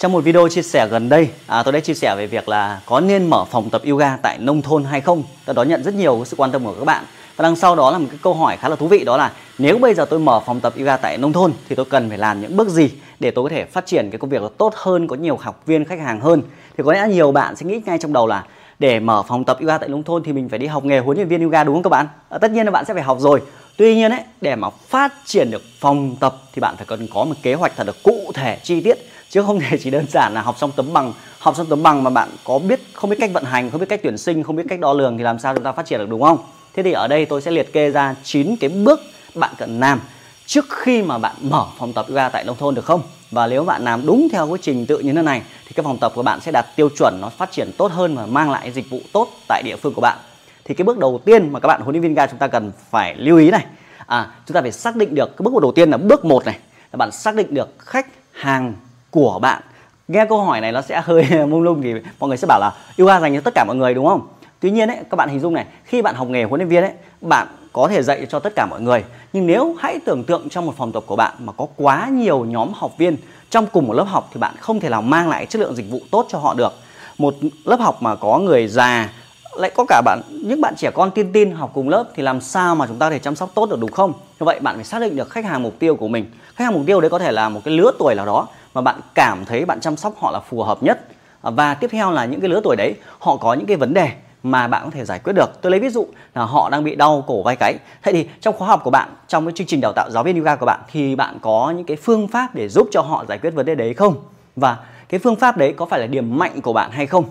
Trong một video chia sẻ gần đây, à, tôi đã chia sẻ về việc là có nên mở phòng tập yoga tại nông thôn hay không. Tôi đón nhận rất nhiều sự quan tâm của các bạn. Và đằng sau đó là một cái câu hỏi khá là thú vị đó là nếu bây giờ tôi mở phòng tập yoga tại nông thôn thì tôi cần phải làm những bước gì để tôi có thể phát triển cái công việc tốt hơn, có nhiều học viên, khách hàng hơn. Thì có lẽ nhiều bạn sẽ nghĩ ngay trong đầu là để mở phòng tập yoga tại nông thôn thì mình phải đi học nghề huấn luyện viên yoga đúng không các bạn? À, tất nhiên là bạn sẽ phải học rồi. Tuy nhiên ấy, để mà phát triển được phòng tập thì bạn phải cần có một kế hoạch thật là cụ thể, chi tiết chứ không thể chỉ đơn giản là học xong tấm bằng, học xong tấm bằng mà bạn có biết, không biết cách vận hành, không biết cách tuyển sinh, không biết cách đo lường thì làm sao chúng ta phát triển được, đúng không? Thế thì ở đây tôi sẽ liệt kê ra 9 cái bước bạn cần làm trước khi mà bạn mở phòng tập yoga tại nông thôn, được không? Và nếu bạn làm đúng theo cái trình tự như thế này, thì cái phòng tập của bạn sẽ đạt tiêu chuẩn, nó phát triển tốt hơn và mang lại dịch vụ tốt tại địa phương của bạn. Thì cái bước đầu tiên mà các bạn huấn luyện viên ga chúng ta cần phải lưu ý này à chúng ta phải xác định được, cái bước đầu tiên là bước một này, là bạn xác định được khách hàng của bạn. Nghe câu hỏi này nó sẽ hơi mông lung thì mọi người sẽ bảo là yoga dành cho tất cả mọi người đúng không? Tuy nhiên ấy, các bạn hình dung này, khi bạn học nghề huấn luyện viên ấy, bạn có thể dạy cho tất cả mọi người. Nhưng nếu hãy tưởng tượng trong một phòng tập của bạn mà có quá nhiều nhóm học viên trong cùng một lớp học thì bạn không thể nào mang lại chất lượng dịch vụ tốt cho họ được. Một lớp học mà có người già, lại có cả bạn, những bạn trẻ con tiên tin học cùng lớp thì làm sao mà chúng ta thể chăm sóc tốt được, đúng không? Như vậy bạn phải xác định được khách hàng mục tiêu của mình. Khách hàng mục tiêu đấy có thể là một cái lứa tuổi nào đó mà bạn cảm thấy bạn chăm sóc họ là phù hợp nhất. Và tiếp theo là những cái lứa tuổi đấy, họ có những cái vấn đề mà bạn có thể giải quyết được. Tôi lấy ví dụ là họ đang bị đau cổ vai gáy thế thì trong khóa học của bạn, trong cái chương trình đào tạo giáo viên yoga của bạn, thì bạn có những cái phương pháp để giúp cho họ giải quyết vấn đề đấy không? Và cái phương pháp đấy có phải là điểm mạnh của bạn hay không?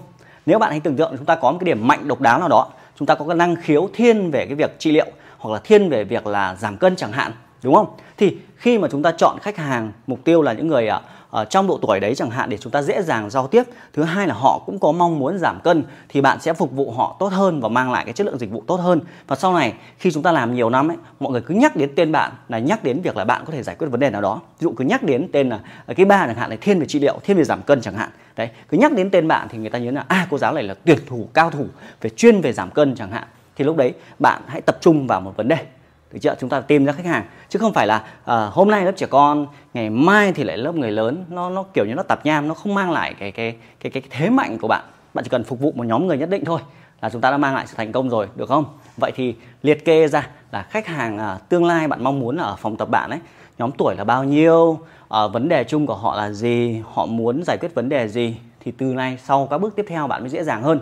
Nếu bạn hãy tưởng tượng chúng ta có một cái điểm mạnh độc đáo nào đó, chúng ta có cái năng khiếu thiên về cái việc trị liệu hoặc là thiên về việc là giảm cân chẳng hạn, đúng không? Thì khi mà chúng ta chọn khách hàng, mục tiêu là những người à, ở trong độ tuổi đấy chẳng hạn để chúng ta dễ dàng giao tiếp. Thứ hai là họ cũng có mong muốn giảm cân thì bạn sẽ phục vụ họ tốt hơn và mang lại cái chất lượng dịch vụ tốt hơn. Và sau này, khi chúng ta làm nhiều năm ấy, mọi người cứ nhắc đến tên bạn là nhắc đến việc là bạn có thể giải quyết vấn đề nào đó. Ví dụ cứ nhắc đến tên là ờ, cái ba chẳng hạn là thiên về trị liệu, thiên về giảm cân chẳng hạn. Đấy, cứ nhắc đến tên bạn thì người ta nhớ là à cô giáo này là tuyển thủ, cao thủ, về chuyên về giảm cân chẳng hạn. Thì lúc đấy bạn hãy tập trung vào một vấn đề được chưa? Chúng ta tìm ra khách hàng. Chứ không phải là uh, hôm nay lớp trẻ con ngày mai thì lại lớp người lớn. Nó nó kiểu như nó tạp nham nó không mang lại cái cái cái cái, thế mạnh của bạn. Bạn chỉ cần phục vụ một nhóm người nhất định thôi là chúng ta đã mang lại sự thành công rồi được không? Vậy thì liệt kê ra là khách hàng uh, tương lai bạn mong muốn ở phòng tập bạn ấy nhóm tuổi là bao nhiêu uh, vấn đề chung của họ là gì họ muốn giải quyết vấn đề gì thì từ nay sau các bước tiếp theo bạn mới dễ dàng hơn.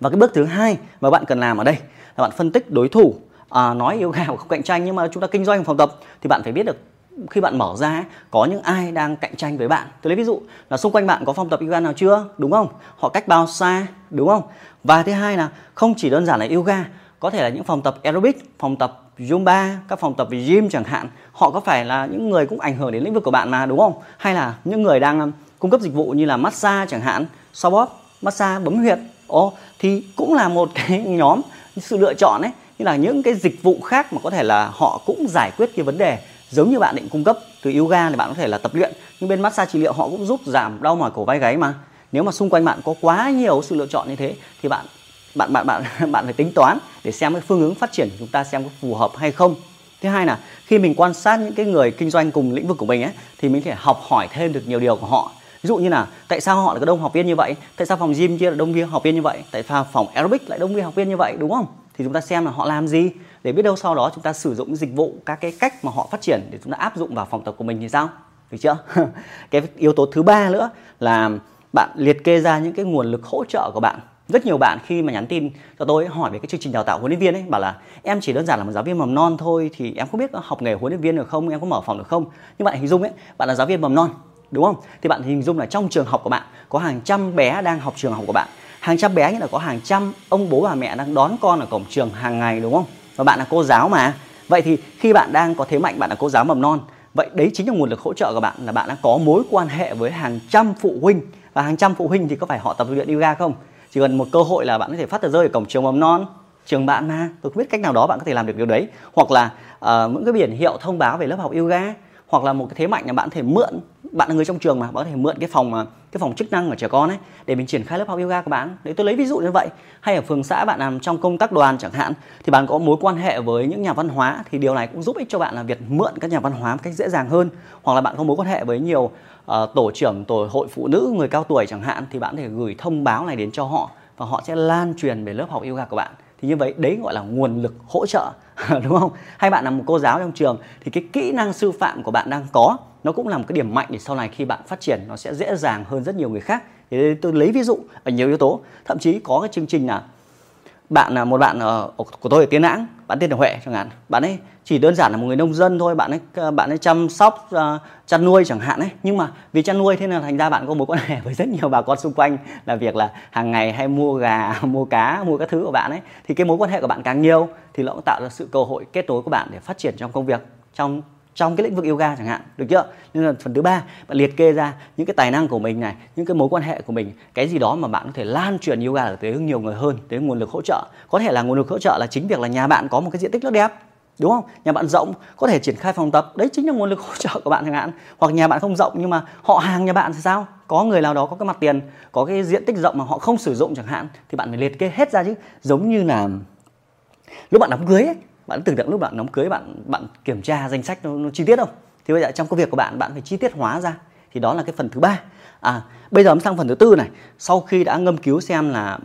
Và cái bước thứ hai mà bạn cần làm ở đây là bạn phân tích đối thủ à, nói yoga không cạnh tranh nhưng mà chúng ta kinh doanh phòng tập thì bạn phải biết được khi bạn mở ra có những ai đang cạnh tranh với bạn. Tôi lấy ví dụ là xung quanh bạn có phòng tập yoga nào chưa? Đúng không? Họ cách bao xa? Đúng không? Và thứ hai là không chỉ đơn giản là yoga có thể là những phòng tập aerobic phòng tập zumba các phòng tập gym chẳng hạn họ có phải là những người cũng ảnh hưởng đến lĩnh vực của bạn mà đúng không? Hay là những người đang um, cung cấp dịch vụ như là massage chẳng hạn xoa bóp massage bấm huyệt. Ồ thì cũng là một cái nhóm sự lựa chọn ấy như là những cái dịch vụ khác mà có thể là họ cũng giải quyết cái vấn đề giống như bạn định cung cấp từ yoga thì bạn có thể là tập luyện, nhưng bên massage trị liệu họ cũng giúp giảm đau mỏi cổ vai gáy mà. Nếu mà xung quanh bạn có quá nhiều sự lựa chọn như thế thì bạn bạn bạn bạn bạn phải tính toán để xem cái phương hướng phát triển của chúng ta xem có phù hợp hay không. Thứ hai là khi mình quan sát những cái người kinh doanh cùng lĩnh vực của mình ấy, thì mình thể học hỏi thêm được nhiều điều của họ. Ví dụ như là tại sao họ lại có đông học viên như vậy? Tại sao phòng gym kia là đông viên học viên như vậy? Tại sao phòng aerobic lại đông viên học viên như vậy? Đúng không? Thì chúng ta xem là họ làm gì, để biết đâu sau đó chúng ta sử dụng dịch vụ, các cái cách mà họ phát triển để chúng ta áp dụng vào phòng tập của mình thì sao? Được chưa? Cái yếu tố thứ ba nữa là bạn liệt kê ra những cái nguồn lực hỗ trợ của bạn. Rất nhiều bạn khi mà nhắn tin cho tôi hỏi về cái chương trình đào tạo huấn luyện viên ấy, bảo là em chỉ đơn giản là một giáo viên mầm non thôi, thì em không biết học nghề huấn luyện viên được không? Em có mở phòng được không? Nhưng bạn hình dung ấy, bạn là giáo viên mầm non, đúng không? Thì bạn hình dung là trong trường học của bạn có hàng trăm bé đang học trường học của bạn hàng trăm bé như là có hàng trăm ông bố bà mẹ đang đón con ở cổng trường hàng ngày đúng không? Và bạn là cô giáo mà. Vậy thì khi bạn đang có thế mạnh bạn là cô giáo mầm non vậy đấy chính là nguồn lực hỗ trợ của bạn là bạn đã có mối quan hệ với hàng trăm phụ huynh. Và hàng trăm phụ huynh thì có phải họ tập luyện yoga không? Chỉ cần một cơ hội là bạn có thể phát tờ rơi ở cổng trường mầm non trường bạn mà. Tôi không biết cách nào đó bạn có thể làm được điều đấy. Hoặc là uh, những cái biển hiệu thông báo về lớp học yoga hoặc là một cái thế mạnh là bạn có thể mượn bạn là người trong trường mà bạn có thể mượn cái phòng mà cái phòng chức năng của trẻ con ấy để mình triển khai lớp học yoga của bạn. Đấy tôi lấy ví dụ như vậy. Hay ở phường xã bạn làm trong công tác đoàn chẳng hạn thì bạn có mối quan hệ với những nhà văn hóa thì điều này cũng giúp ích cho bạn là việc mượn các nhà văn hóa một cách dễ dàng hơn. Hoặc là bạn có mối quan hệ với nhiều uh, tổ trưởng tổ hội phụ nữ người cao tuổi chẳng hạn thì bạn có thể gửi thông báo này đến cho họ và họ sẽ lan truyền về lớp học yoga của bạn thì như vậy đấy gọi là nguồn lực hỗ trợ, đúng không? Hay bạn là một cô giáo trong trường thì cái kỹ năng sư phạm của bạn đang có, nó cũng là một cái điểm mạnh để sau này khi bạn phát triển nó sẽ dễ dàng hơn rất nhiều người khác. Thì tôi lấy ví dụ ở nhiều yếu tố. Thậm chí có cái chương trình là bạn là một bạn ở của tôi ở tiến Nãng bạn tên là Huệ chẳng hạn. Bạn ấy chỉ đơn giản là một người nông dân thôi bạn ấy ờ, bạn ấy chăm sóc uh, chăn nuôi chẳng hạn ấy. Nhưng mà vì chăn nuôi thế nên là thành ra bạn có mối quan hệ với rất nhiều bà con xung quanh là việc là hàng ngày hay mua gà mua cá mua các thứ của bạn ấy. Thì cái mối quan hệ của bạn càng nhiều thì nó cũng tạo ra sự cơ hội kết nối của bạn để phát triển trong công việc trong trong cái lĩnh vực yoga chẳng hạn được chưa? Nên là phần thứ ba bạn liệt kê ra những cái tài năng của mình này những cái mối quan hệ của mình cái gì đó mà bạn có thể lan truyền yoga tới nhiều người hơn tới nguồn lực hỗ trợ. Có thể là nguồn lực hỗ trợ là chính việc là nhà bạn có một cái diện tích rất đẹp đúng không? Nhà bạn rộng có thể triển khai phòng tập đấy chính là nguồn lực hỗ trợ của bạn chẳng hạn. Hoặc nhà bạn không rộng nhưng mà họ hàng nhà bạn thì sao? Có người nào đó có cái mặt tiền có cái diện tích rộng mà họ không sử dụng chẳng hạn thì bạn phải liệt kê hết ra chứ. Giống như là lúc bạn đám cưới ấy, bạn tưởng tượng lúc bạn đóng cưới bạn bạn kiểm tra danh sách nó, nó chi tiết không? Thì bây giờ trong công việc của bạn bạn phải chi tiết hóa ra. Thì đó là cái phần thứ ba. À bây giờ sang phần thứ tư này. Sau khi đã ngâm cứu xem là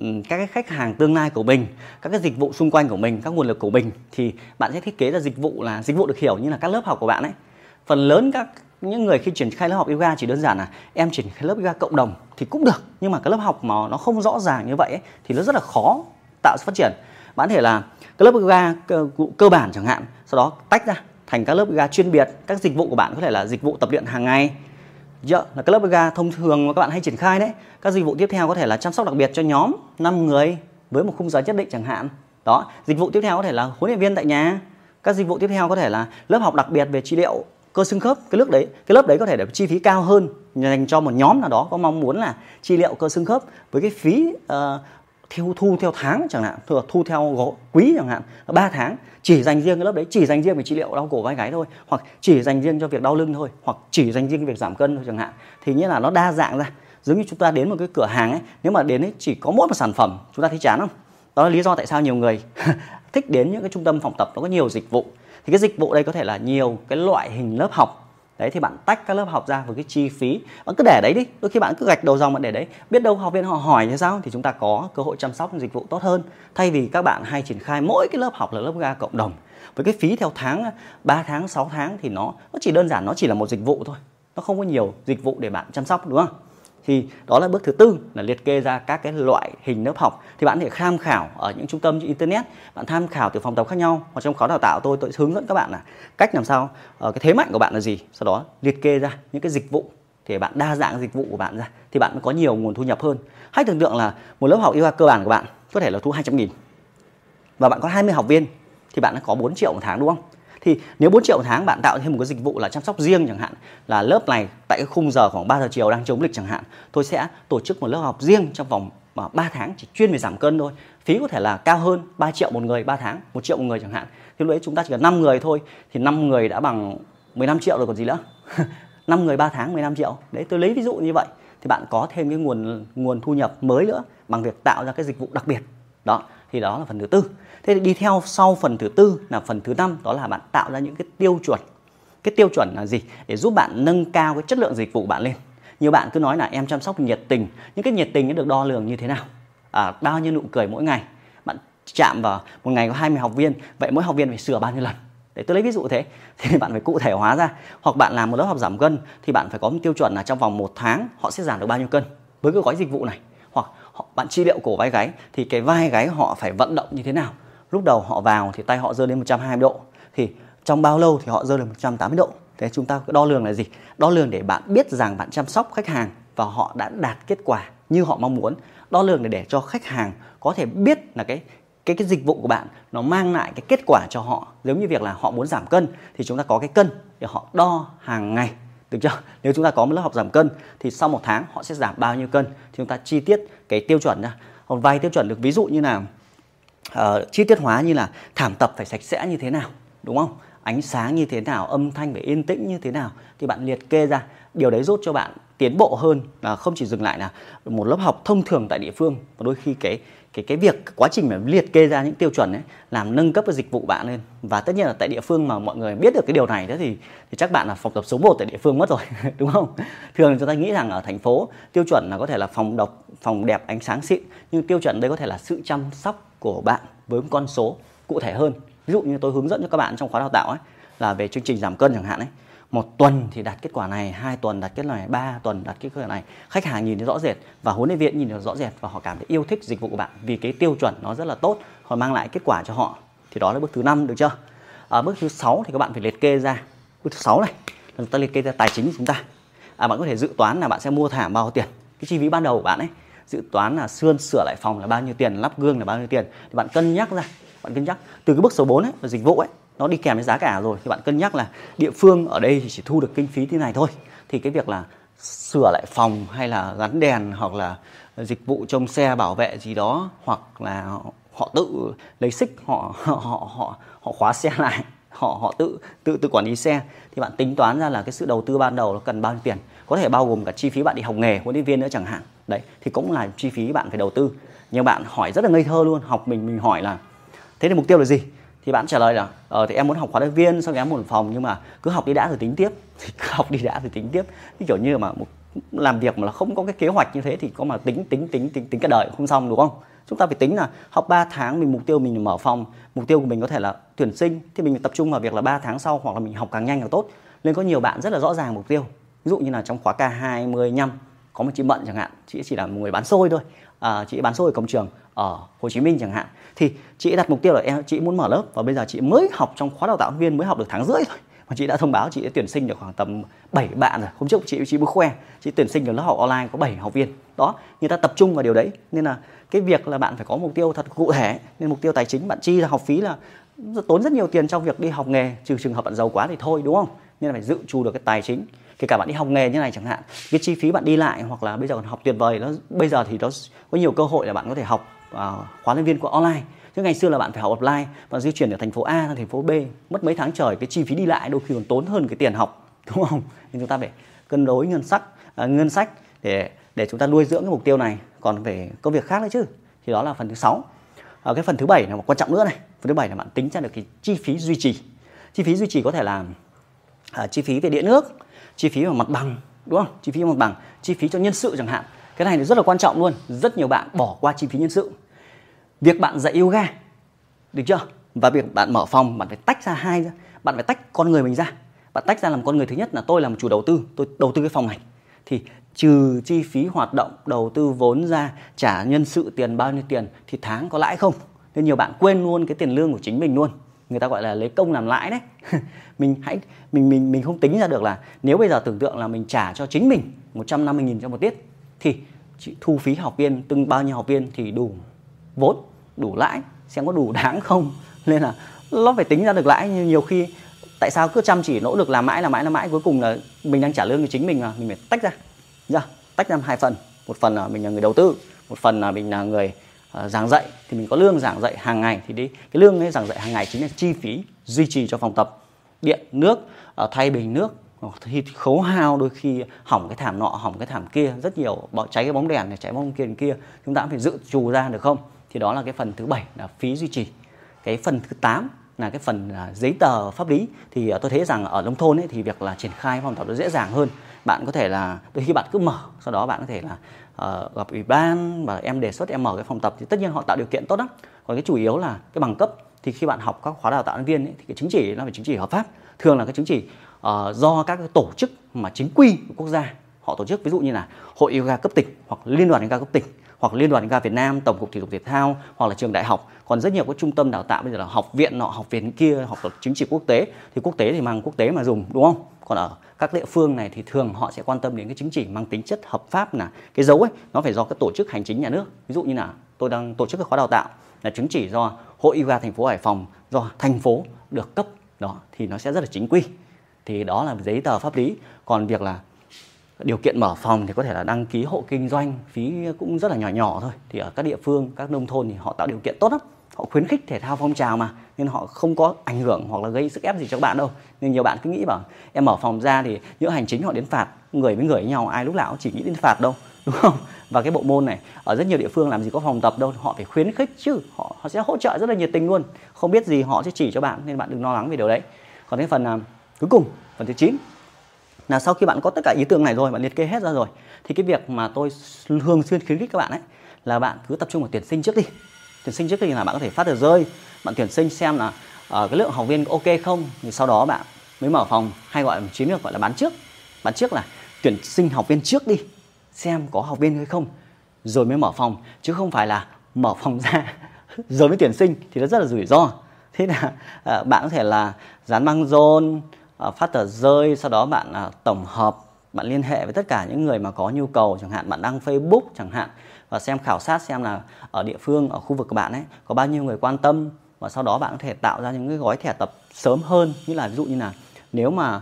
các cái khách hàng tương lai của mình các cái dịch vụ xung quanh của mình các nguồn lực của mình thì bạn sẽ thiết kế ra dịch vụ là dịch vụ được hiểu như là các lớp học của bạn ấy. Phần lớn các những người khi triển khai lớp học yoga chỉ đơn giản là em triển khai lớp yoga cộng đồng thì cũng được nhưng mà cái lớp học mà nó không rõ ràng như vậy ấy, thì nó rất là khó tạo sự phát triển bạn có thể là các lớp yoga cơ, cơ bản chẳng hạn sau đó tách ra thành các lớp yoga chuyên biệt. Các dịch vụ của bạn có thể là dịch vụ tập luyện hàng ngày. Dạ, là các lớp yoga thông thường mà các bạn hay triển khai đấy. Các dịch vụ tiếp theo có thể là chăm sóc đặc biệt cho nhóm 5 người với một khung giá nhất định chẳng hạn. Đó dịch vụ tiếp theo có thể là huấn luyện viên tại nhà. Các dịch vụ tiếp theo có thể là lớp học đặc biệt về trị liệu cơ xương khớp. Cái lớp đấy cái lớp đấy có thể để chi phí cao hơn dành cho một nhóm nào đó có mong muốn là trị liệu cơ xương khớp với cái phí uh, theo thu theo tháng chẳng hạn thu, thu theo quý chẳng hạn 3 tháng chỉ dành riêng cái lớp đấy chỉ dành riêng về trị liệu đau cổ vai gáy thôi hoặc chỉ dành riêng cho việc đau lưng thôi hoặc chỉ dành riêng việc giảm cân thôi chẳng hạn. Thì nghĩa là nó đa dạng ra. Giống như chúng ta đến một cái cửa hàng ấy nếu mà đến ấy chỉ có mỗi một sản phẩm chúng ta thấy chán không? Đó là lý do tại sao nhiều người thích đến những cái trung tâm phòng tập nó có nhiều dịch vụ. Thì cái dịch vụ đây có thể là nhiều cái loại hình lớp học đấy, thì bạn tách các lớp học ra với cái chi phí. Bạn cứ để đấy đi. Đôi khi bạn cứ gạch đầu dòng bạn để đấy. Biết đâu học viên họ hỏi như sao? Thì chúng ta có cơ hội chăm sóc dịch vụ tốt hơn. Thay vì các bạn hay triển khai mỗi cái lớp học là lớp ga cộng đồng. Với cái phí theo tháng 3 tháng 6 tháng thì nó nó chỉ đơn giản, nó chỉ là một dịch vụ thôi. Nó không có nhiều dịch vụ để bạn chăm sóc, đúng không? Thì đó là bước thứ tư là liệt kê ra các cái loại hình lớp học. Thì bạn có thể tham khảo ở những trung tâm trên internet, bạn tham khảo từ phòng tập khác nhau. Hoặc trong khóa đào tạo tôi tôi hướng dẫn các bạn là cách làm sao ờ, cái thế mạnh của bạn là gì. Sau đó liệt kê ra những cái dịch vụ thì bạn đa dạng dịch vụ của bạn ra, thì bạn mới có nhiều nguồn thu nhập hơn. Hãy tưởng tượng là một lớp học yoga cơ bản của bạn có thể là thu 200 nghìn và bạn có 20 học viên, thì bạn đã có 4 triệu một tháng, đúng không? Thì nếu 4 triệu một tháng bạn tạo thêm một cái dịch vụ là chăm sóc riêng chẳng hạn, là lớp này tại cái khung giờ khoảng 3 giờ chiều đang chống lịch chẳng hạn, tôi sẽ tổ chức một lớp học riêng trong vòng mà 3 tháng, chỉ chuyên về giảm cân thôi. Phí có thể là cao hơn 3 triệu một người 3 tháng 1 triệu một người chẳng hạn. Thì lúc đấy chúng ta chỉ cần 5 người thôi, thì 5 người đã bằng 15 triệu rồi còn gì nữa. 5 người 3 tháng 15 triệu. Đấy, tôi lấy ví dụ như vậy. Thì bạn có thêm cái nguồn nguồn thu nhập mới nữa bằng việc tạo ra cái dịch vụ đặc biệt. Đó thì đó là phần thứ tư. Thế thì đi theo sau phần thứ tư là phần thứ năm đó là bạn tạo ra những cái tiêu chuẩn. Cái tiêu chuẩn là gì? Để giúp bạn nâng cao cái chất lượng dịch vụ bạn lên. Nhiều bạn cứ nói là em chăm sóc nhiệt tình. Những cái nhiệt tình nó được đo lường như thế nào? À, bao nhiêu nụ cười mỗi ngày? Bạn chạm vào một ngày có 20 học viên. Vậy mỗi học viên phải sửa bao nhiêu lần? Để tôi lấy ví dụ thế. Thì bạn phải cụ thể hóa ra. Hoặc bạn làm một lớp học giảm cân thì bạn phải có một tiêu chuẩn là trong vòng một tháng họ sẽ giảm được bao nhiêu cân với cái gói dịch vụ này họ, bạn trị liệu cổ vai gáy thì cái vai gáy họ phải vận động như thế nào? Lúc đầu họ vào thì tay họ dơ lên 120 độ. Thì trong bao lâu thì họ dơ lên 180 độ? Thế chúng ta đo lường là gì? Đo lường để bạn biết rằng bạn chăm sóc khách hàng và họ đã đạt kết quả như họ mong muốn. Đo lường để để cho khách hàng có thể biết là cái cái cái dịch vụ của bạn nó mang lại cái kết quả cho họ. Giống như việc là họ muốn giảm cân thì chúng ta có cái cân để họ đo hàng ngày. Được chưa? Nếu chúng ta có một lớp học giảm cân thì sau một tháng họ sẽ giảm bao nhiêu cân? Thì chúng ta chi tiết cái tiêu chuẩn nha, còn vài tiêu chuẩn được ví dụ như là uh, chi tiết hóa như là thảm tập phải sạch sẽ như thế nào đúng không? Ánh sáng như thế nào âm thanh phải yên tĩnh như thế nào thì bạn liệt kê ra. Điều đấy giúp cho bạn tiến bộ hơn là không chỉ dừng lại là một lớp học thông thường tại địa phương và đôi khi cái cái cái việc quá trình mà liệt kê ra những tiêu chuẩn ấy, làm nâng cấp cái dịch vụ bạn lên. Và tất nhiên là tại địa phương mà mọi người biết được cái điều này đó thì thì chắc bạn là phòng tập số 1 tại địa phương mất rồi, đúng không? Thường chúng ta nghĩ rằng ở thành phố, tiêu chuẩn là có thể là phòng độc, phòng đẹp, ánh sáng xịn. Nhưng tiêu chuẩn đây có thể là sự chăm sóc của bạn với một con số cụ thể hơn. Ví dụ như tôi hướng dẫn cho các bạn trong khóa đào tạo ấy, là về chương trình giảm cân chẳng hạn ấy một tuần thì đạt kết quả này hai tuần đạt kết quả này ba tuần đạt kết quả này. Khách hàng nhìn thấy rõ rệt và huấn luyện viên nhìn thấy rõ rệt và họ cảm thấy yêu thích dịch vụ của bạn vì cái tiêu chuẩn nó rất là tốt họ mang lại kết quả cho họ. Thì đó là bước thứ năm được chưa? Ở bước thứ sáu thì các bạn phải liệt kê ra. Bước thứ sáu này là ta liệt kê ra tài chính của chúng ta. À, bạn có thể dự toán là bạn sẽ mua thảm bao tiền? Cái chi phí ban đầu của bạn ấy dự toán là sơn sửa lại phòng là bao nhiêu tiền lắp gương là bao nhiêu tiền? Thì bạn cân nhắc ra bạn cân nhắc. Từ cái bước số 4 ấy là dịch vụ ấy nó đi kèm với giá cả rồi. Thì bạn cân nhắc là địa phương ở đây thì chỉ thu được kinh phí thế này thôi. Thì cái việc là sửa lại phòng hay là gắn đèn hoặc là dịch vụ trông xe, bảo vệ gì đó, hoặc là họ tự lấy xích, họ họ họ họ khóa xe lại, họ họ tự tự tự quản lý xe, thì bạn tính toán ra là cái sự đầu tư ban đầu nó cần bao nhiêu tiền? Có thể bao gồm cả chi phí bạn đi học nghề, huấn luyện viên nữa chẳng hạn. Đấy, thì cũng là chi phí bạn phải đầu tư. Nhưng bạn hỏi rất là ngây thơ luôn, học mình mình hỏi là thế thì mục tiêu là gì? Thì bạn trả lời là ờ thì em muốn học khóa luyện viên xong em muốn phòng nhưng mà cứ học đi đã rồi tính tiếp. Thì cứ học đi đã rồi tính tiếp. Ví kiểu như mà một làm việc mà là không có cái kế hoạch như thế thì có mà tính tính tính tính tính cả đời không xong đúng không? Chúng ta phải tính là học 3 tháng mình mục tiêu mình mở phòng mục tiêu của mình có thể là tuyển sinh thì mình tập trung vào việc là 3 tháng sau hoặc là mình học càng nhanh càng tốt. Nên có nhiều bạn rất là rõ ràng mục tiêu. Ví dụ như là trong khóa K25 có một chị Mận chẳng hạn chị chỉ là một người bán xôi thôi. À, chị bán xôi ở cổng trường ở Hồ Chí Minh chẳng hạn, thì chị đặt mục tiêu là, em, chị muốn mở lớp và bây giờ chị mới học trong khóa đào tạo viên mới học được tháng rưỡi thôi. Mà chị đã thông báo chị đã tuyển sinh được khoảng tầm 7 bạn rồi. Hôm trước chị chị mới khoe, chị tuyển sinh được lớp học online có 7 học viên. Đó, người ta tập trung vào điều đấy. Nên là cái việc là bạn phải có mục tiêu thật cụ thể, nên mục tiêu tài chính bạn chi ra, học phí là tốn rất nhiều tiền trong việc đi học nghề, trừ trường hợp bạn giàu quá thì thôi, đúng không? Nên là phải dự trù được cái tài chính. Kể cả bạn đi học nghề như này chẳng hạn, cái chi phí bạn đi lại hoặc là bây giờ còn học tuyệt vời, nó, bây giờ thì nó có nhiều cơ hội là bạn có thể học. À, khóa nhân viên của online. Chứ ngày xưa là bạn phải học offline và di chuyển từ thành phố A sang thành phố B mất mấy tháng trời cái chi phí đi lại đôi khi còn tốn hơn cái tiền học đúng không? Nên chúng ta phải cân đối ngân sách à, ngân sách để để chúng ta nuôi dưỡng cái mục tiêu này. Còn về công việc khác nữa chứ thì đó là phần thứ sáu. À, cái phần thứ bảy là một quan trọng nữa này. Phần thứ bảy là bạn tính ra được cái chi phí duy trì. Chi phí duy trì có thể là à, chi phí về điện nước chi phí về mặt bằng đúng không? Chi phí mặt bằng chi phí cho nhân sự chẳng hạn. Cái này thì rất là quan trọng luôn. Rất nhiều bạn bỏ qua chi phí nhân sự việc bạn dạy yoga, được chưa? Và việc bạn mở phòng, bạn phải tách ra hai ra bạn phải tách con người mình ra. Bạn tách ra làm con người thứ nhất là tôi làm chủ đầu tư, tôi đầu tư cái phòng này. Thì trừ chi phí hoạt động, đầu tư vốn ra, trả nhân sự tiền bao nhiêu tiền, thì tháng có lãi không? Nên nhiều bạn quên luôn cái tiền lương của chính mình luôn. Người ta gọi là lấy công làm lãi đấy. Mình hãy, mình mình mình không tính ra được là nếu bây giờ tưởng tượng là mình trả cho chính mình 150.000 cho một tiết, thì chị thu phí học viên, từng bao nhiêu học viên thì đủ vốn đủ lãi xem có đủ đáng không. Nên là nó phải tính ra được lãi. Nhưng nhiều khi tại sao cứ chăm chỉ nỗ lực làm mãi làm mãi làm mãi cuối cùng là mình đang trả lương cho chính mình mà mình phải tách ra. Ra tách ra hai phần. Một phần là mình là người đầu tư một phần là mình là người uh, giảng dạy. Thì mình có lương giảng dạy hàng ngày. Thì đi cái lương ấy giảng dạy hàng ngày chính là chi phí duy trì cho phòng tập. Điện nước uh, thay bình nước. Ờ, thì khấu hao đôi khi hỏng cái thảm nọ hỏng cái thảm kia. Rất nhiều bỏ cháy cái bóng đèn này cháy bóng kia kia. Chúng ta cũng phải dự trù ra được không? Thì đó là cái phần thứ bảy là phí duy trì. Cái phần thứ 8 là cái phần à, giấy tờ pháp lý. Thì à, tôi thấy rằng ở nông thôn ấy thì việc là triển khai phòng tập nó dễ dàng hơn. Bạn có thể là đôi khi bạn cứ mở sau đó bạn có thể là uh, gặp ủy ban và em đề xuất em mở cái phòng tập thì tất nhiên họ tạo điều kiện tốt lắm. Còn cái chủ yếu là cái bằng cấp. Thì khi bạn học các khóa đào tạo nhân viên ấy, thì cái chứng chỉ nó phải chứng chỉ hợp pháp. Thường là cái chứng chỉ uh, do các cái tổ chức mà chính quy của quốc gia họ tổ chức. Ví dụ như là hội yoga cấp tỉnh hoặc liên đoàn yoga cấp tỉnh hoặc liên đoàn ga Việt Nam, tổng cục thể dục thể thao hoặc là trường đại học. Còn rất nhiều các trung tâm đào tạo bây giờ là học viện nọ học viện kia học chứng chỉ quốc tế. Thì quốc tế thì mang quốc tế mà dùng đúng không? Còn ở các địa phương này thì thường họ sẽ quan tâm đến cái chứng chỉ mang tính chất hợp pháp là cái dấu ấy nó phải do các tổ chức hành chính nhà nước. Ví dụ như là tôi đang tổ chức cái khóa đào tạo là chứng chỉ do hội yoga thành phố hải phòng do thành phố được cấp. Đó thì nó sẽ rất là chính quy. Thì đó là giấy tờ pháp lý. Còn việc là điều kiện mở phòng thì có thể là đăng ký hộ kinh doanh phí cũng rất là nhỏ nhỏ thôi. Thì ở các địa phương các nông thôn thì họ tạo điều kiện tốt lắm. Họ khuyến khích thể thao phong trào mà nên họ không có ảnh hưởng hoặc là gây sức ép gì cho các bạn đâu. Nên nhiều bạn cứ nghĩ bảo em mở phòng ra thì những hành chính họ đến phạt người với người với nhau ai lúc nào cũng chỉ nghĩ đến phạt đâu. Đúng không? Và cái bộ môn này ở rất nhiều địa phương làm gì có phòng tập đâu họ phải khuyến khích chứ. Họ họ sẽ hỗ trợ rất là nhiệt tình luôn. Không biết gì họ sẽ chỉ cho bạn nên bạn đừng lo lắng về điều đấy. Còn cái phần uh, cuối cùng phần thứ 9 là sau khi bạn có tất cả ý tưởng này rồi bạn liệt kê hết ra rồi thì cái việc mà tôi thường xuyên khuyến khích các bạn ấy là bạn cứ tập trung vào tuyển sinh trước đi. Tuyển sinh trước thì là bạn có thể phát tờ rơi bạn tuyển sinh xem là uh, cái lượng học viên ok không thì sau đó bạn mới mở phòng hay gọi là chiến lược gọi là bán trước. Bán trước là tuyển sinh học viên trước đi xem có học viên hay không rồi mới mở phòng chứ không phải là mở phòng ra rồi mới tuyển sinh thì nó rất là rủi ro. Thế là uh, bạn có thể là dán băng rôn uh, phát tờ rơi, sau đó bạn à, tổng hợp, bạn liên hệ với tất cả những người mà có nhu cầu, chẳng hạn bạn đăng Facebook chẳng hạn, và xem khảo sát xem là ở địa phương, ở khu vực của bạn ấy, có bao nhiêu người quan tâm, và sau đó bạn có thể tạo ra những cái gói thẻ tập sớm hơn. Như là, ví dụ như là, nếu mà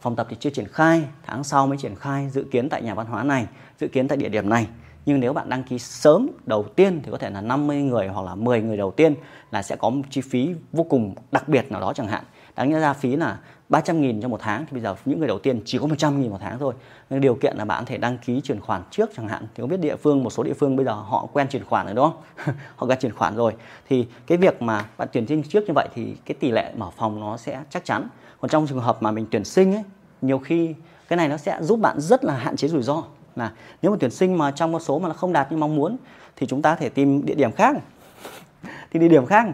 phòng tập thì chưa triển khai, tháng sau mới triển khai dự kiến tại nhà văn hóa này, dự kiến tại địa điểm này. Nhưng nếu bạn đăng ký sớm, đầu tiên thì có thể là 50 người hoặc là 10 người đầu tiên là sẽ có một chi phí vô cùng đặc biệt nào đó chẳng hạn đáng nhẽ ra phí là 300 nghìn cho một tháng, thì bây giờ những người đầu tiên chỉ có 100 nghìn một tháng thôi. Nhưng điều kiện là bạn có thể đăng ký chuyển khoản trước chẳng hạn. Thì có biết địa phương, một số địa phương bây giờ họ quen chuyển khoản rồi, đúng không? Họ quen chuyển khoản rồi. Thì cái việc mà bạn tuyển sinh trước như vậy thì cái tỷ lệ mở phòng nó sẽ chắc chắn. Còn trong trường hợp mà mình tuyển sinh ấy, nhiều khi cái này nó sẽ giúp bạn rất là hạn chế rủi ro. Là nếu mà tuyển sinh mà trong một số mà nó không đạt như mong muốn, thì chúng ta có thể tìm địa điểm khác. Thì địa điểm khác.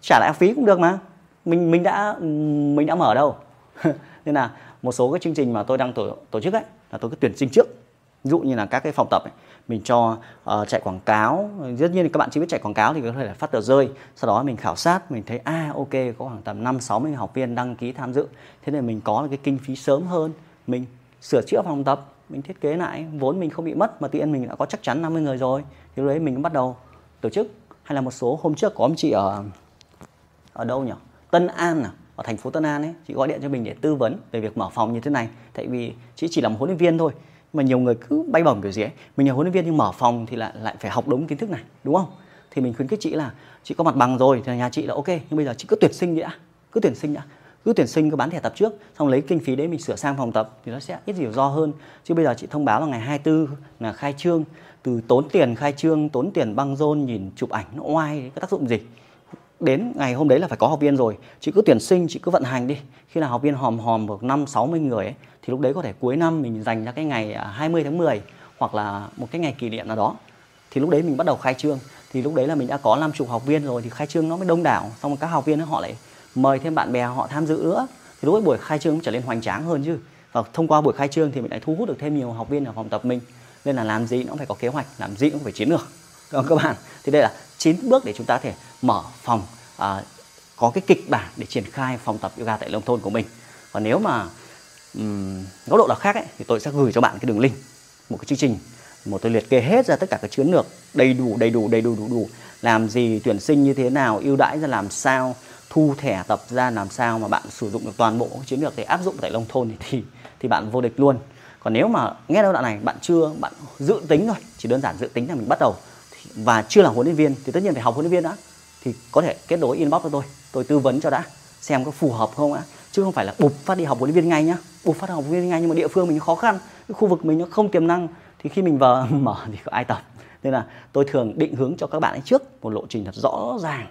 Trả lại phí cũng được mà mình mình đã mình đã mở đâu. Nên là một số cái chương trình mà tôi đang tổ, tổ chức ấy là tôi cứ tuyển sinh trước. Ví dụ như là các cái phòng tập ấy, mình cho uh, chạy quảng cáo. Tất nhiên các bạn chỉ biết chạy quảng cáo thì có thể là phát tờ rơi. Sau đó mình khảo sát mình thấy à ok có khoảng tầm năm sáu mươi học viên đăng ký tham dự. Thế nên mình có cái kinh phí sớm hơn. Mình sửa chữa phòng tập mình thiết kế lại. Vốn mình không bị mất mà tiền mình đã có chắc chắn 50 người rồi. Thì lúc đấy mình bắt đầu tổ chức. Hay là một số hôm trước có ông chị ở ở đâu nhỉ? Tân An à? Ở thành phố Tân An ấy, chị gọi điện cho mình để tư vấn về việc mở phòng như thế này. Tại vì chị chỉ là một huấn luyện viên thôi, mà nhiều người cứ bay bổng kiểu gì ấy. Mình là huấn luyện viên nhưng mở phòng thì lại lại phải học đúng kiến thức này, đúng không? Thì mình khuyến khích chị là, chị có mặt bằng rồi thì nhà chị là ok, nhưng bây giờ chị cứ tuyển sinh đi đã, cứ tuyển sinh đã, cứ tuyển sinh, cứ bán thẻ tập trước, xong lấy kinh phí đấy mình sửa sang phòng tập thì nó sẽ ít rủi ro hơn. Chứ bây giờ chị thông báo là ngày 24 là khai trương, từ tốn tiền khai trương, tốn tiền băng rôn, nhìn chụp ảnh, nó oai, có tác dụng gì? Đến ngày hôm đấy là phải có học viên rồi. Chị cứ tuyển sinh chị cứ vận hành đi. Khi nào học viên hòm hòm được năm sáu mươi người ấy, thì lúc đấy có thể cuối năm mình dành ra cái ngày à, 20 tháng 10 hoặc là một cái ngày kỷ niệm nào đó. Thì lúc đấy mình bắt đầu khai trương. Thì lúc đấy là mình đã có 50 học viên rồi thì khai trương nó mới đông đảo. Xong rồi các học viên họ lại mời thêm bạn bè họ tham dự nữa. Thì lúc ấy buổi khai trương trở nên hoành tráng hơn chứ. Và thông qua buổi khai trương thì mình lại thu hút được thêm nhiều học viên ở phòng tập mình. Nên là làm gì nó cũng phải có kế hoạch làm gì cũng phải chiến lược. Các bạn. Thì đây là 9 bước để chúng ta có thể mở phòng à, có cái kịch bản để triển khai phòng tập yoga tại nông thôn của mình. Và nếu mà um, góc độ nào khác ấy, thì tôi sẽ gửi cho bạn cái đường link một cái chương trình một tôi liệt kê hết ra tất cả các chiến lược đầy đủ đầy đủ đầy đủ đủ đủ. Làm gì tuyển sinh như thế nào ưu đãi ra làm sao thu thẻ tập ra làm sao mà bạn sử dụng được toàn bộ chiến lược để áp dụng tại nông thôn thì thì bạn vô địch luôn. Còn nếu mà nghe đâu đoạn này bạn chưa bạn dự tính rồi chỉ đơn giản dự tính là mình bắt đầu và chưa là huấn luyện viên thì tất nhiên phải học huấn luyện viên đã. Thì có thể kết nối inbox cho tôi tôi tư vấn cho đã, xem có phù hợp không á. Chứ không phải là bục phát đi học huấn luyện viên ngay nhá. Bục phát học huấn luyện viên ngay nhưng mà địa phương mình khó khăn, cái khu vực mình nó không tiềm năng. Thì khi mình vào mở thì có ai tập. Nên là tôi thường định hướng cho các bạn ấy trước một lộ trình thật rõ ràng.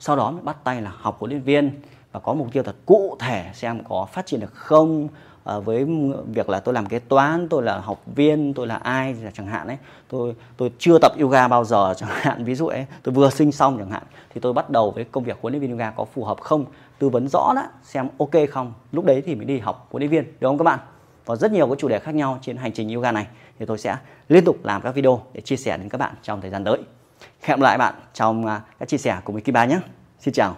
Sau đó mới bắt tay là học huấn luyện viên và có mục tiêu thật cụ thể xem có phát triển được không à, với việc là tôi làm kế toán tôi là học viên tôi là ai chẳng hạn ấy. Tôi tôi chưa tập yoga bao giờ chẳng hạn ví dụ ấy. Tôi vừa sinh xong chẳng hạn. Thì tôi bắt đầu với công việc huấn luyện viên yoga có phù hợp không? Tư vấn rõ đó xem ok không? Lúc đấy thì mình đi học huấn luyện viên đúng không các bạn? Và rất nhiều các chủ đề khác nhau trên hành trình yoga này. Thì tôi sẽ liên tục làm các video để chia sẻ đến các bạn trong thời gian tới. Hẹn lại bạn trong à, các chia sẻ cùng với Kiba nhé. Xin chào.